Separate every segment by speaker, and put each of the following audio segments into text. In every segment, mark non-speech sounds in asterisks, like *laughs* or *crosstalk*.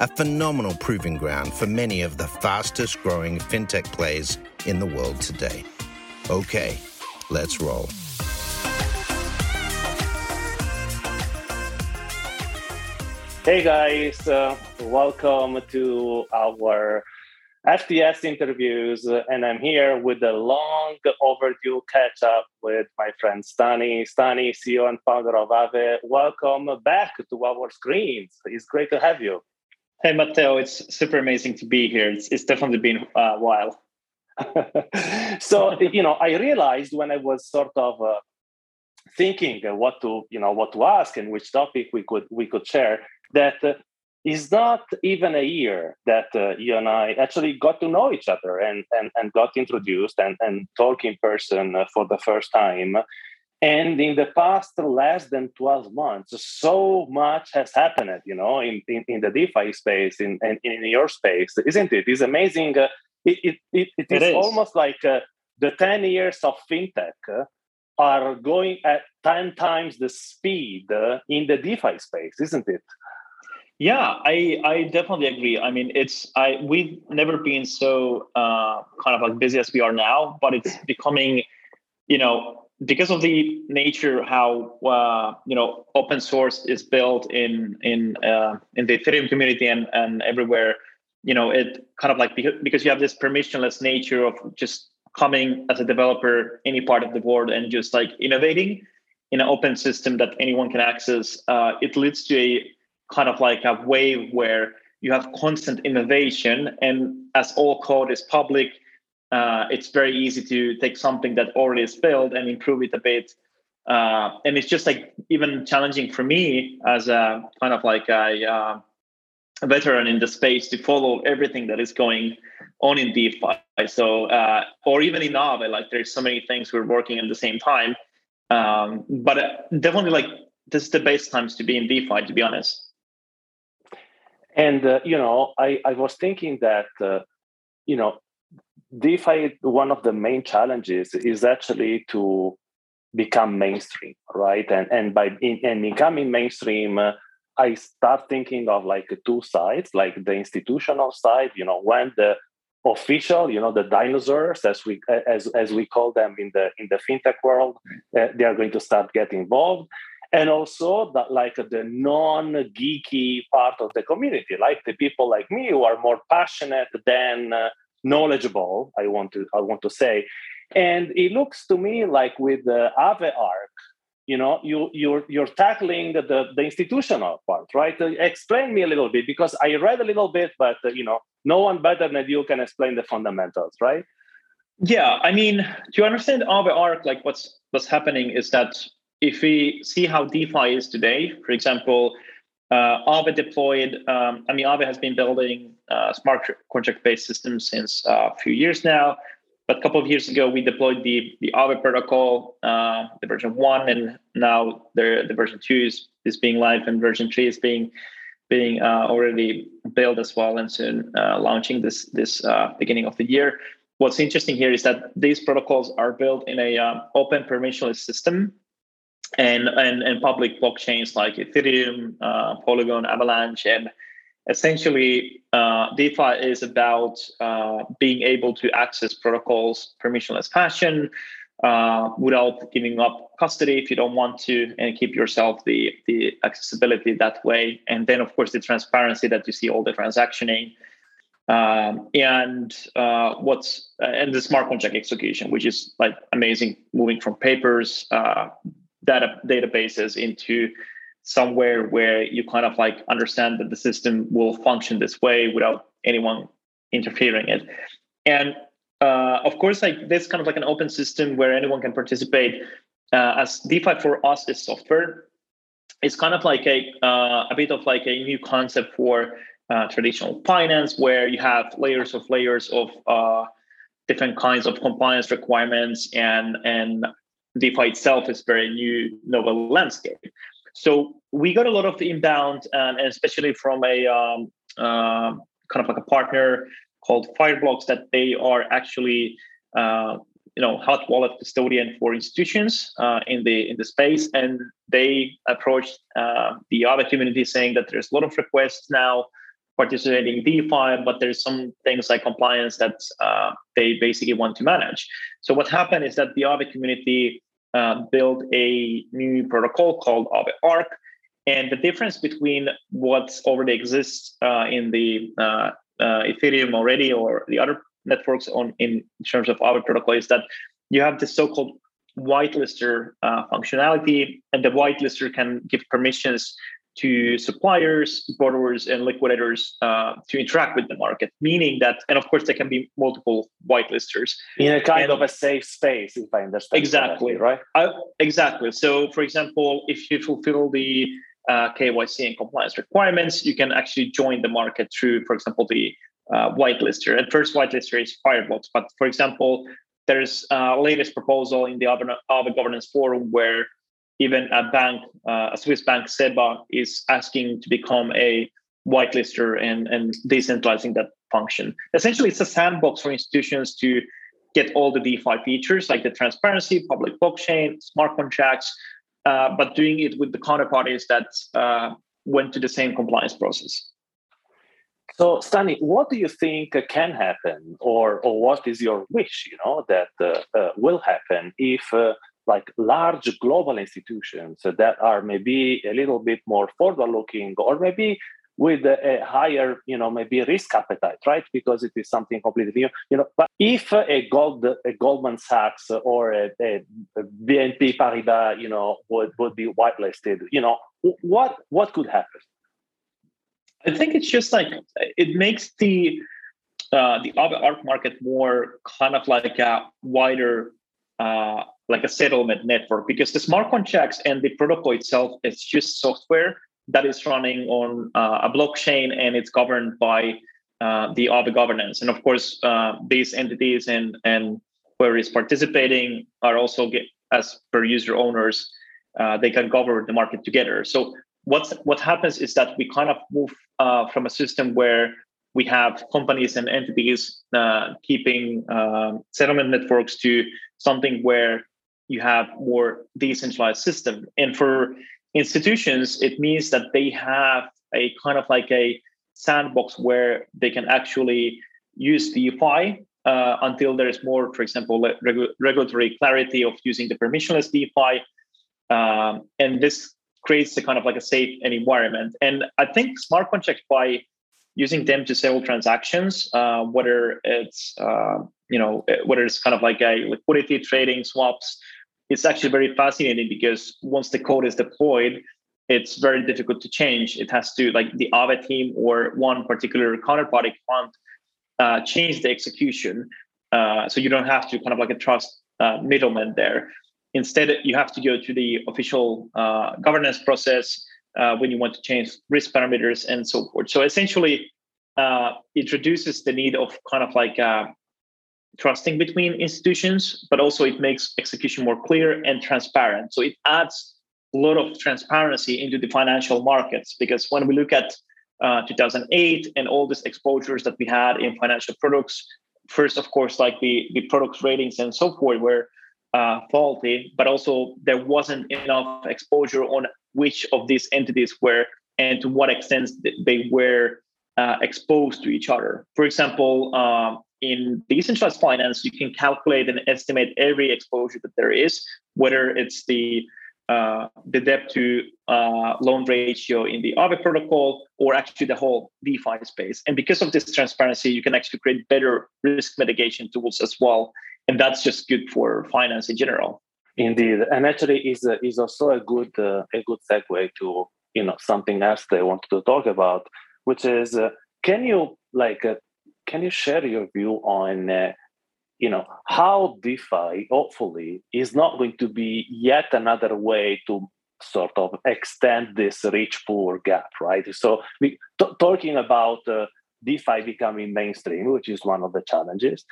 Speaker 1: a phenomenal proving ground for many of the fastest growing fintech plays in the world today. Okay, let's roll.
Speaker 2: Hey guys, uh, welcome to our FTS interviews, and I'm here with a long overdue catch up with my friend Stani. Stani, CEO and founder of Aave, welcome back to our screens. It's great to have you.
Speaker 3: Hey, Matteo, it's super amazing to be here. It's, it's definitely been a while. *laughs*
Speaker 2: so, you know, I realized when I was sort of uh, thinking what to, you know, what to ask and which topic we could we could share that uh, it's not even a year that uh, you and I actually got to know each other and and, and got introduced and, and talk in person uh, for the first time. And in the past less than 12 months, so much has happened, you know, in, in, in the DeFi space, in, in, in your space, isn't it? It's amazing. Uh, it, it, it, it, is, is, almost like uh, the 10 years of fintech uh, are going at 10 times the speed uh, in the DeFi space, isn't it?
Speaker 3: Yeah, I, I definitely agree. I mean, it's I we've never been so uh, kind of like busy as we are now, but it's becoming, you know, because of the nature how uh, you know open source is built in in uh, in the Ethereum community and and everywhere, you know, it kind of like because you have this permissionless nature of just coming as a developer any part of the world and just like innovating in an open system that anyone can access. Uh, it leads to a kind of like a wave where you have constant innovation, and as all code is public uh, it's very easy to take something that already is built and improve it a bit. Uh, and it's just like even challenging for me as a kind of like a, uh, veteran in the space to follow everything that is going on in DeFi. So, uh, or even in Aave, like there's so many things we're working at the same time. Um, but uh, definitely, like this is the best times to be in DeFi, to be honest.
Speaker 2: And uh, you know, I I was thinking that you know DeFi, one of the main challenges is actually to become mainstream, right? And and by in, and becoming mainstream, uh, I start thinking of like two sides, like the institutional side, you know, when the official, you know, the dinosaurs, as we as as we call them in the in the fintech world, uh, they are going to start getting involved, and also that like the non geeky part of the community, like the people like me who are more passionate than uh, knowledgeable i want to i want to say. And it looks to me like with the Aave arc you know you you're you're tackling the the institutional part right? Uh, explain me a little bit because i read a little bit but uh, you know no one better than you can explain the fundamentals right?
Speaker 3: Yeah i mean to understand Aave arc like what's what's happening is that if we see how defi is today for example uh, Aave deployed, um, I mean, Aave has been building uh, smart contract based systems since uh, a few years now. But a couple of years ago, we deployed the, the Aave protocol, uh, the version one, and now the, the version two is, is being live, and version three is being being uh, already built as well, and soon launching this this beginning of the year. What's interesting here is that these protocols are built in a um, open permissionless system and and, and public blockchains like Ethereum, uh, Polygon, Avalanche, and essentially uh, DeFi is about uh, being able to access protocols permissionless fashion uh, without giving up custody if you don't want to, and keep yourself the the accessibility that way. And then of course the transparency that you see all the transactioning. Um, and uh, what's uh, and the smart contract execution, which is like amazing, moving from papers uh, data databases into somewhere where you kind of like understand that the system will function this way without anyone interfering it and uh, of course like this kind of like an open system where anyone can participate uh, as defi for us is software it's kind of like a uh, a bit of like a new concept for uh, traditional finance, where you have layers of layers of uh, different kinds of compliance requirements, and and DeFi itself is very new, novel landscape. So we got a lot of inbound, um, and especially from a um, uh, kind of like a partner called Fireblocks, that they are actually uh, you know hot wallet custodian for institutions uh, in the in the space, and they approached uh, the Aave community saying that there's a lot of requests now participating in DeFi, but there's some things like compliance that uh, they basically want to manage. So what happened is that the Aave community uh, built a new protocol called Aave Arc, and the difference between what already exists uh, in the uh, uh, Ethereum already or the other networks on in terms of Aave protocol is that you have this so-called whitelister uh, functionality, and the whitelister can give permissions to suppliers, borrowers, and liquidators uh, to interact with the market. Meaning that, and of course, there can be multiple whitelisters
Speaker 2: in a kind and, of a safe space, if I understand
Speaker 3: exactly
Speaker 2: right.
Speaker 3: Uh, exactly. So, for example, if you fulfill the uh, KYC and compliance requirements, you can actually join the market through, for example, the uh, whitelister. At first, whitelister is Fireblocks, but for example, there's a latest proposal in the Aave governance forum where even a bank, uh, a Swiss bank, SEBA, is asking to become a whitelister and, and decentralizing that function. Essentially, it's a sandbox for institutions to get all the DeFi features like the transparency, public blockchain, smart contracts, uh, but doing it with the counterparties that uh, went to the same compliance process.
Speaker 2: So, Stani, what do you think can happen, or or what is your wish? You know that uh, uh will happen if uh, like large global institutions that are maybe a little bit more forward-looking, or maybe with a, higher, you know, maybe risk appetite, right? Because it is something completely new, you know. But if a Gold, a Goldman Sachs or a, a BNP Paribas, you know, would would be whitelisted, you know, what what could happen?
Speaker 3: I think it's just like it makes the uh, the art market more kind of like a wider, uh, like a settlement network because the smart contracts and the protocol itself is just software that is running on uh, a blockchain and it's governed by uh, the Aave governance. And of course, uh, these entities and and where is participating are also get, as per user owners, uh, they can govern the market together. So what's what happens is that we kind of move uh, from a system where we have companies and entities uh, keeping um, settlement networks to something where you have more decentralized system and for institutions it means that they have a kind of like a sandbox where they can actually use DeFi uh, until there is more, for example, regu- regulatory clarity of using the permissionless DeFi. Um, and this creates a kind of like a safe environment. And I think smart contracts by using them to settle transactions, uh, whether it's uh, you know whether it's kind of like a liquidity trading swaps, it's actually very fascinating because once the code is deployed, it's very difficult to change. It has to like the Aave team or one particular counterparty can't uh, change the execution. Uh, so you don't have to kind of like a trust uh, middleman there. Instead, you have to go to the official uh, governance process uh, when you want to change risk parameters and so forth. So essentially, uh, it reduces the need of kind of like uh, trusting between institutions, but also it makes execution more clear and transparent. So it adds a lot of transparency into the financial markets because when we look at uh, 2008 and all these exposures that we had in financial products, first, of course, like the the products ratings and so forth, were uh, faulty, but also there wasn't enough exposure on which of these entities were and to what extent they were uh, exposed to each other. For example, um, in decentralized finance, you can calculate and estimate every exposure that there is, whether it's the uh, the debt to uh, loan ratio in the Aave protocol or actually the whole DeFi space. And because of this transparency, you can actually create better risk mitigation tools as well and that's just good for finance in general.
Speaker 2: Indeed, and actually, is is also a good uh, a good segue to you know something else they wanted to talk about, which is uh, can you like uh, can you share your view on uh, you know how DeFi hopefully is not going to be yet another way to sort of extend this rich poor gap, right? So we t- talking about uh, DeFi becoming mainstream, which is one of the challenges.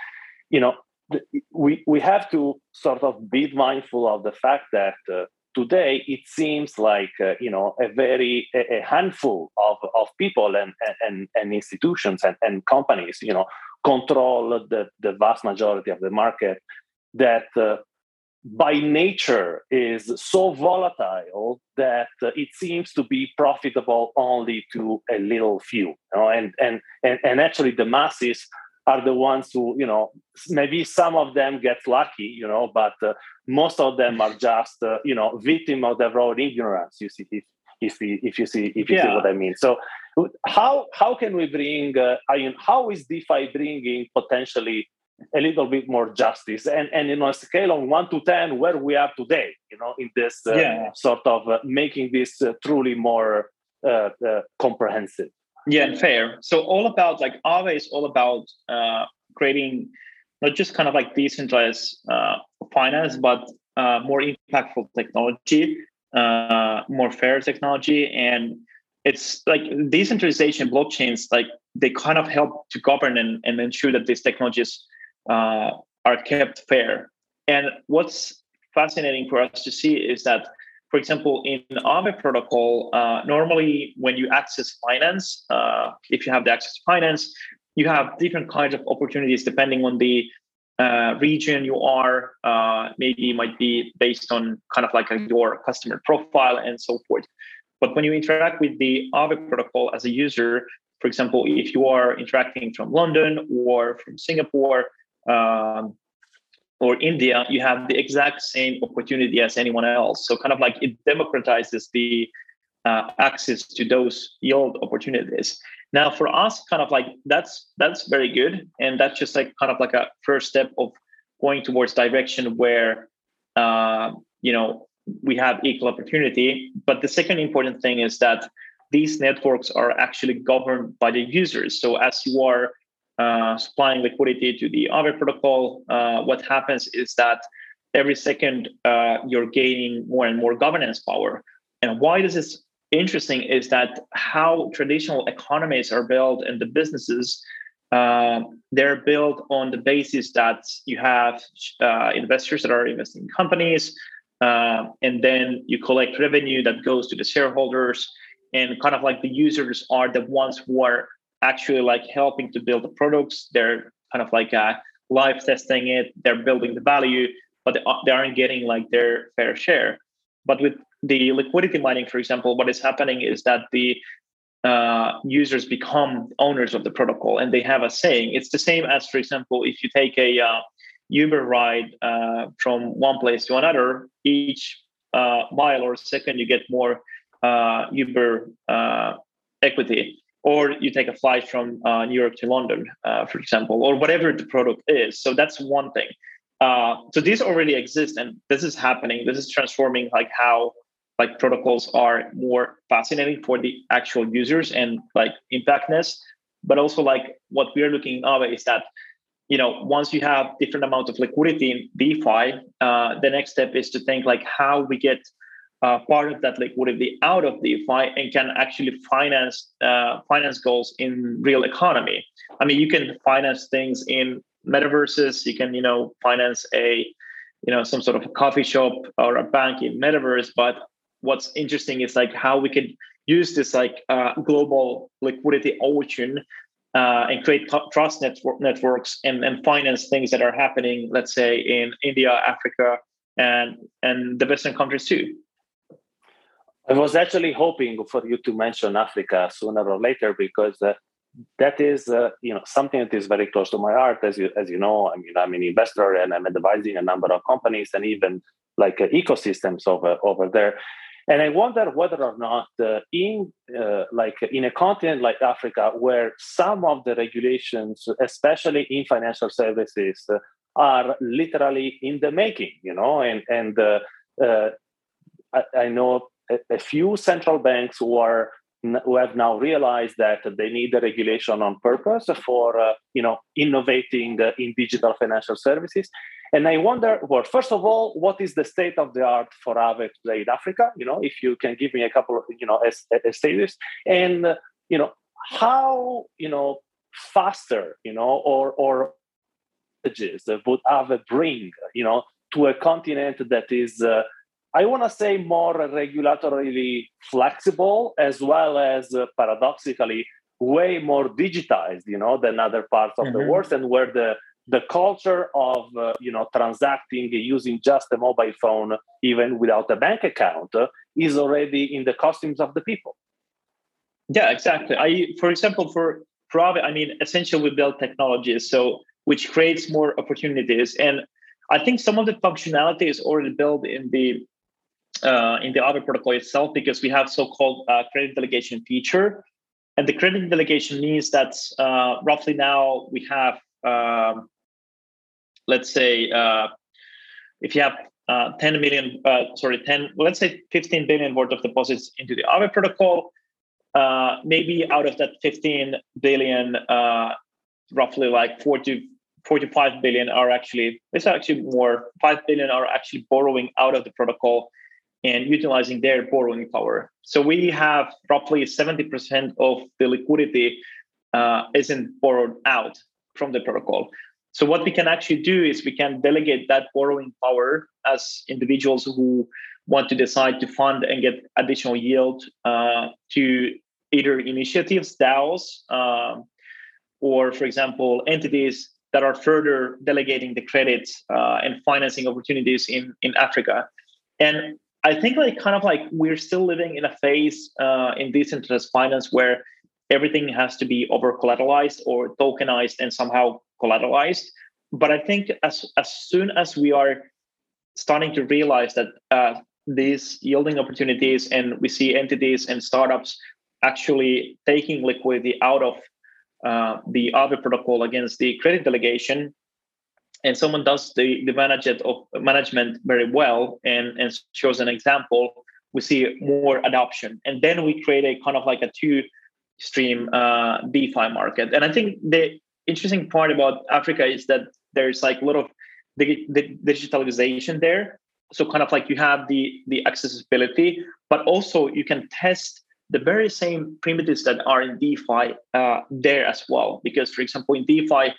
Speaker 2: You know, th- we we have to sort of be mindful of the fact that uh, today it seems like uh, you know a very a, handful of, of people and, and, and institutions and, and companies you know control the, the vast majority of the market that uh, by nature is so volatile that uh, it seems to be profitable only to a little few you know? and, and and and actually the masses are the ones who you know maybe some of them get lucky you know but uh, most of them are just uh, you know victim of their own ignorance you see if if, you, if you see if you yeah. see what i mean so how how can we bring uh, I mean, how is defi bringing potentially a little bit more justice and and in a scale of 1 to 10 where we are today you know in this uh, yeah. sort of uh, making this uh, truly more uh, uh, comprehensive
Speaker 3: yeah and fair so all about like Aave is all about uh, creating not just kind of like decentralized finance but more impactful technology more fair technology and it's like decentralization blockchains like they kind of help to govern and, and ensure that these technologies uh, are kept fair. And what's fascinating for us to see is that, for example, in Aave protocol, uh, normally when you access finance, uh, if you have the access to finance, you have different kinds of opportunities depending on the uh, region you are. Uh, maybe it might be based on kind of like a, your customer profile and so forth. But when you interact with the Aave protocol as a user, for example, if you are interacting from London or from Singapore, um, or India, you have the exact same opportunity as anyone else. So kind of like it democratizes the uh, access to those yield opportunities. Now for us, kind of like that's that's very good, and that's just like kind of like a first step of going towards direction where uh, you know we have equal opportunity. But the second important thing is that these networks are actually governed by the users. So as you are uh, supplying liquidity to the Aave protocol, uh, what happens is that every second uh, you're gaining more and more governance power. And why this is interesting is that how traditional economies are built and the businesses uh, they're built on the basis that you have uh, investors that are investing in companies, uh, and then you collect revenue that goes to the shareholders, and kind of like the users are the ones who are actually like helping to build the products. They're kind of like uh, live testing it. They're building the value, but they, aren't getting like their fair share. But with the liquidity mining, for example, what is happening is that the uh, users become owners of the protocol and they have a saying. It's the same as, for example, if you take a uh, Uber ride uh, from one place to another, each uh, mile or second you get more uh, Uber uh, equity or you take a flight from uh, New York to London, uh, for example, or whatever the product is. So that's one thing. Uh, so these already exist, and this is happening. This is transforming like how like protocols are more fascinating for the actual users and like impactness. But also like what we are looking at is that you know once you have different amount of liquidity in DeFi, uh, the next step is to think like how we get uh, part of that liquidity out of DeFi and can actually finance uh, finance goals in real economy. I mean, you can finance things in metaverses. You can, you know, finance a, you know, some sort of a coffee shop or a bank in metaverse. But what's interesting is like how we can use this like uh, global liquidity ocean uh, and create t- trust network networks and, and finance things that are happening, let's say in India, Africa, and and the Western countries too.
Speaker 2: I was actually hoping for you to mention Africa sooner or later because uh, that is, uh, you know, something that is very close to my heart. As you as you know, I mean, I'm an investor and I'm advising a number of companies and even like uh, ecosystems over over there. And I wonder whether or not uh, in uh, like in a continent like Africa, where some of the regulations, especially in financial services, uh, are literally in the making, you know, and and I, I know a, a few central banks who are who have now realized that they need a regulation on purpose for uh, you know innovating uh, in digital financial services And I wonder, well, first of all, what is the state of the art for Aave today in Africa? You know, if you can give me a couple of, you know, as, as status, and uh, you know, how you know faster, you know, or or would Aave bring, you know, to a continent that is, uh, I want to say, more regulatorily flexible, as well as uh, paradoxically way more digitized, you know, than other parts of mm-hmm. the world, and where the the culture of uh, you know transacting using just a mobile phone, even without a bank account, uh, is already in the costumes of the people.
Speaker 3: Yeah, exactly. I, for example, for Aave, I mean, essentially we build technologies so which creates more opportunities, and I think some of the functionality is already built in the uh, in the Aave protocol itself because we have so-called uh, credit delegation feature, and the credit delegation means that uh, roughly now we have, um, let's say, uh, if you have uh, 10 million, uh, sorry, 10, let's say 15 billion worth of deposits into the Aave protocol, maybe out of that 15 billion, roughly like 40, 45 billion are actually, it's actually more, 5 billion are actually borrowing out of the protocol and utilizing their borrowing power. So we have roughly 70% of the liquidity uh, isn't borrowed out from the protocol. So what we can actually do is we can delegate that borrowing power as individuals who want to decide to fund and get additional yield uh, to either initiatives, DAOs, um, or for example, entities that are further delegating the credits uh, and financing opportunities in, in Africa. And I think like kind of like we're still living in a phase uh, in decentralized finance where everything has to be over collateralized or tokenized and somehow collateralized. But I think as as soon as we are starting to realize that uh, these yielding opportunities and we see entities and startups actually taking liquidity out of uh, the Aave protocol against the credit delegation, and someone does the, the management of management very well and, and shows an example, we see more adoption. And then we create a kind of like a two stream uh, DeFi market. And I think the interesting part about Africa is that there's like a lot of the, the digitalization there. So kind of like you have the the accessibility, but also you can test the very same primitives that are in DeFi uh, there as well. Because, for example, in DeFi,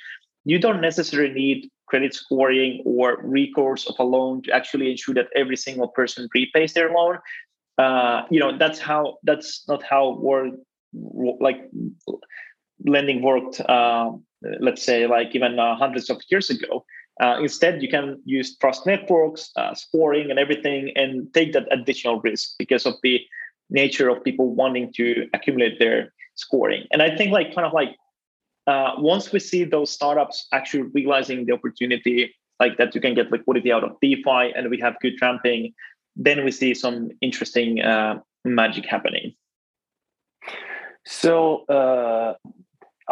Speaker 3: you don't necessarily need credit scoring or recourse of a loan to actually ensure that every single person repays their loan. Uh, you know, that's how that's not how work like lending worked. Uh, let's say, like even uh, hundreds of years ago. Uh, instead, you can use trust networks, uh, scoring, and everything, and take that additional risk because of the nature of people wanting to accumulate their scoring. And I think like kind of like uh, once we see those startups actually realizing the opportunity, like that you can get liquidity out of DeFi and we have good ramping, then we see some interesting uh, magic happening.
Speaker 2: So uh,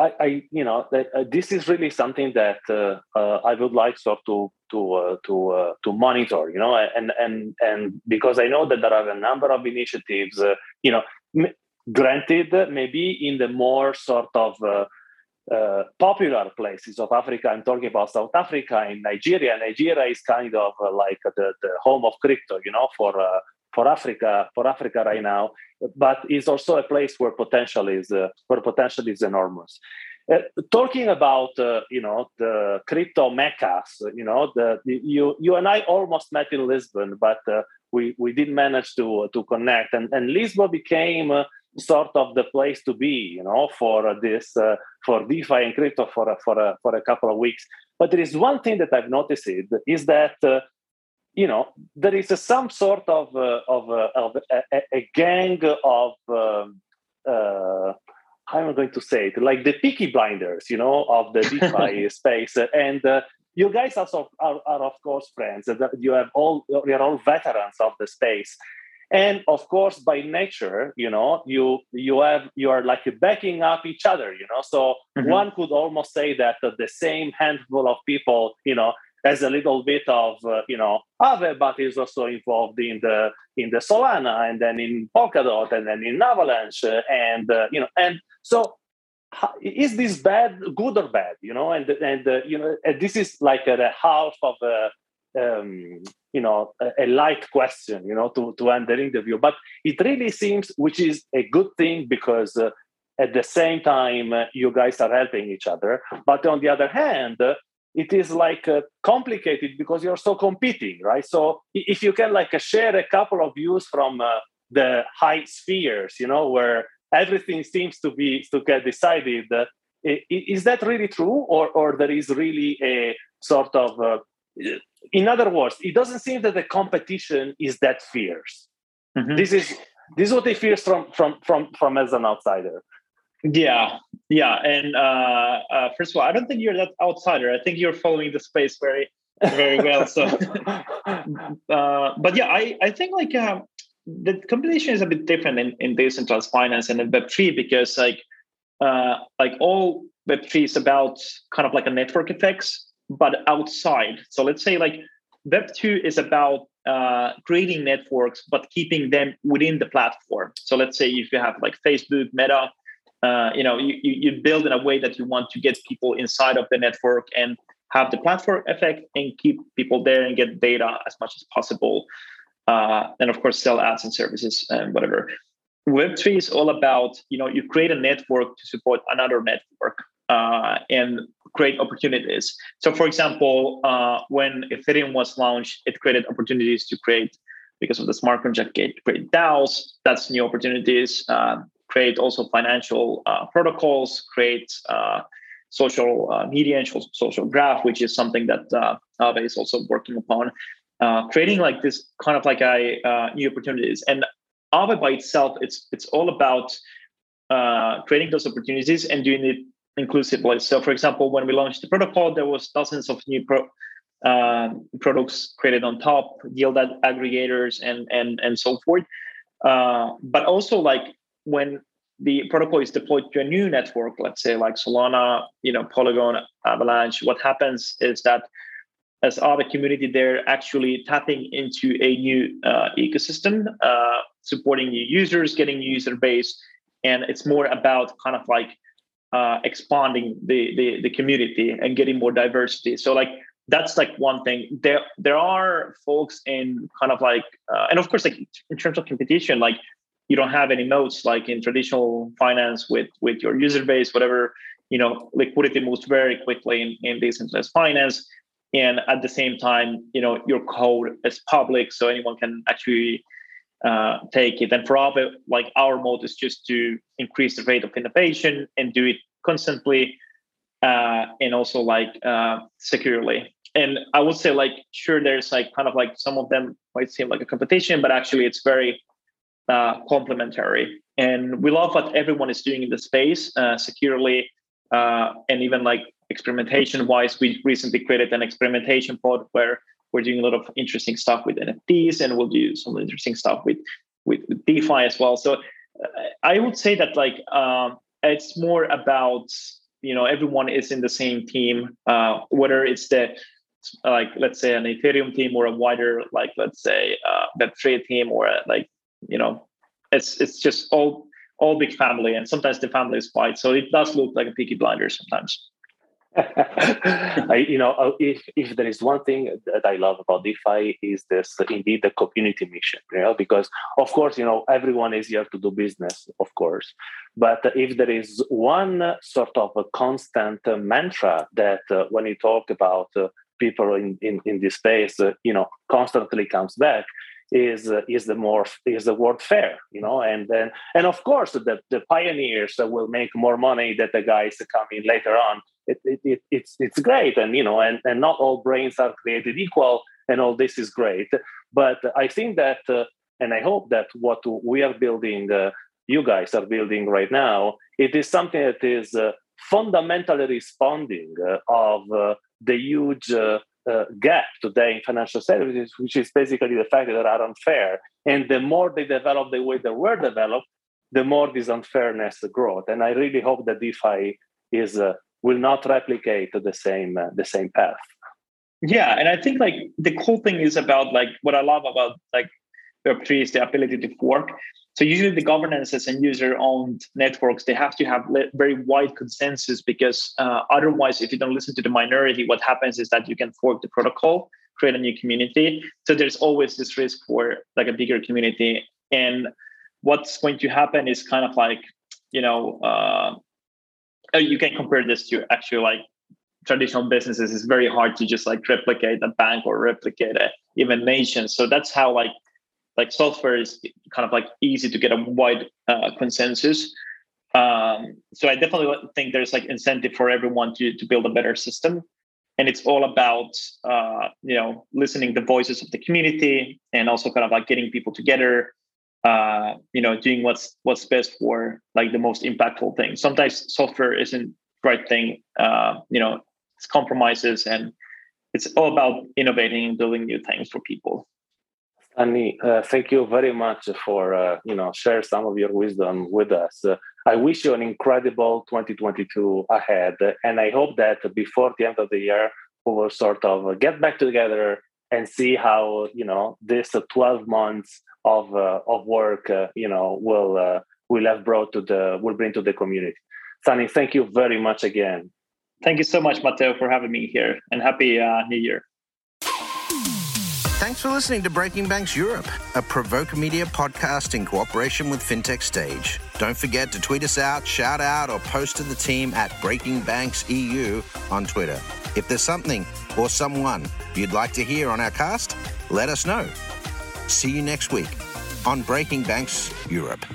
Speaker 2: I, I, you know, that, uh, this is really something that uh, uh, I would like sort to to uh, to to monitor. You know, and and and because I know that there are a number of initiatives. You know, m- granted, maybe in the more sort of popular places of Africa. I'm talking about South Africa and Nigeria. Nigeria is kind of like the, the home of crypto. You know, for for Africa for Africa right now, but it's also a place where potential is uh, where potential is enormous. Uh, talking about uh, you know the crypto meccas, you know the, the, you you and I almost met in Lisbon, but uh, we we didn't manage to to connect, and and Lisbon became. Uh, sort of the place to be, you know, for this uh, for DeFi and crypto for a, for a, for a couple of weeks. But there is one thing that I've noticed is that you know there is a, some sort of uh, of, uh, of a, a, gang of um, uh, how am I going to say it like the Peaky Blinders, you know, of the *laughs* DeFi space, and uh, you guys also are, are, of course friends. You have all you are all veterans of the space, and of course by nature, you know, you you have you are like backing up each other, you know. So mm-hmm. one could almost say that the same handful of people, you know, has a little bit of uh, you know Aave, but is also involved in the in the Solana and then in Polkadot and then in Avalanche uh, and uh, you know and so is this bad, good or bad? You know, and and uh, you know, and this is like a, a half of a um, you know a, a, light question, you know, to to end the interview. But it really seems, which is a good thing because uh, at the same time uh, you guys are helping each other. But on the other hand, uh, it is like uh, complicated because you're so competing, right? So if you can like share a couple of views from the high spheres, you know, where everything seems to be to get decided. Uh, is that really true, or or there is really a sort of uh, in other words, it doesn't seem that the competition is that fierce. Mm-hmm. This is this is what it feels from from from from as an outsider.
Speaker 3: Yeah, yeah, and uh, uh, first of all, I don't think you're that outsider. I think you're following the space very very well. So, *laughs* uh, but yeah, I I think like um, the competition is a bit different in, in decentralized finance and in Web3 because like uh, like all Web3 is about kind of like a network effects, but outside. So let's say like Web2 is about uh, creating networks, but keeping them within the platform. So let's say if you have like Facebook, Meta, uh, you know, you, you build in a way that you want to get people inside of the network and have the platform effect and keep people there and get data as much as possible uh, and of course sell ads and services and whatever. Web3 is all about, you know, you create a network to support another network uh, and create opportunities. So, for example, uh, when Ethereum was launched, it created opportunities to create, because of the smart contract gate, create DAOs. That's new opportunities. Uh, create also financial uh, protocols. Create uh, social uh, media and social graph, which is something that uh, is also working upon uh, creating like this kind of like a new opportunities. And Aave by itself, it's it's all about creating those opportunities and doing it inclusively. So, for example, when we launched the protocol, there was dozens of new pro, uh, products created on top, yield aggregators, and and and so forth. Uh, but also, like when the protocol is deployed to a new network, let's say like Solana, you know, Polygon, Avalanche, what happens is that as Aave community, they're actually tapping into a new uh, ecosystem, uh, supporting new users, getting new user base, and it's more about kind of like uh, expanding the, the the community and getting more diversity. So like that's like one thing. There there are folks in kind of like, uh, and of course like in terms of competition, like you don't have any moats like in traditional finance with with your user base, whatever. You know, liquidity moves very quickly in, in decentralized finance and at the same time you know your code is public so anyone can actually uh, take it. And for our like our moat is just to increase the rate of innovation and do it constantly uh, and also like uh, securely. And i would say like sure there's like kind of like some of them might seem like a competition but actually it's very uh, complementary. And we love what everyone is doing in the space uh, securely uh, and even like experimentation wise, we recently created an experimentation pod where we're doing a lot of interesting stuff with NFTs and we'll do some interesting stuff with, with, DeFi as well. So uh, I would say that like um, it's more about, you know, everyone is in the same team, uh, whether it's the like let's say an Ethereum team or a wider like let's say uh, Web3 team or a, like you know it's it's just all all big family and sometimes the family is wide so it does look like a Peaky Blinders sometimes *laughs*
Speaker 2: I, you know, uh, if if there is one thing that I love about DeFi is this indeed the community mission, you know, because of course, you know, everyone is here to do business, of course, but if there is one sort of a constant mantra that uh, when you talk about uh, people in, in in this space, uh, you know, constantly comes back, is uh, is the more is the word fair you know and then and of course the, the pioneers will make more money than the guys coming later on it, it, it, it's it's great and you know and, and not all brains are created equal and all this is great but i think that uh, and i hope that what we are building uh, you guys are building right now it is something that is uh, fundamentally responding uh, of uh, the huge uh, gap today in financial services, which is basically the fact that they are unfair. And the more they develop the way they were developed, the more this unfairness grows. And I really hope that DeFi is uh, will not replicate the same uh, the same path.
Speaker 3: Yeah, and I think like the cool thing is about like what I love about like Web3 is the ability to fork. so usually the governances and user-owned networks they have to have very wide consensus because uh, otherwise, if you don't listen to the minority, what happens is that you can fork the protocol, create a new community. So there's always this risk for like a bigger community. And what's going to happen is kind of like you know uh, you can compare this to actually like traditional businesses. It's very hard to just like replicate a bank or replicate a even nation. So that's how like like software is kind of like easy to get a wide uh, consensus. Um, so I definitely think there's like incentive for everyone to to build a better system, and it's all about uh, you know listening the voices of the community and also kind of like getting people together. Uh, you know, doing what's what's best for like the most impactful thing. Sometimes software isn't right thing. Uh, you know, it's compromises and it's all about innovating and building new things for people.
Speaker 2: Stani, uh, thank you very much for uh, you know share some of your wisdom with us. Uh, I wish you an incredible 2022 ahead, and I hope that before the end of the year we will sort of get back together and see how you know this 12 months of uh, of work uh, you know will uh, will have brought to the will bring to the community. Stani, thank you very much again.
Speaker 3: Thank you so much, Matteo, for having me here, and happy New Year.
Speaker 1: Thanks for listening to Breaking Banks Europe, a Provoke Media podcast in cooperation with FinTech Stage. Don't forget to tweet us out, shout out, or post to the team at Breaking Banks EU on Twitter. If there's something or someone you'd like to hear on our cast, let us know. See you next week on Breaking Banks Europe.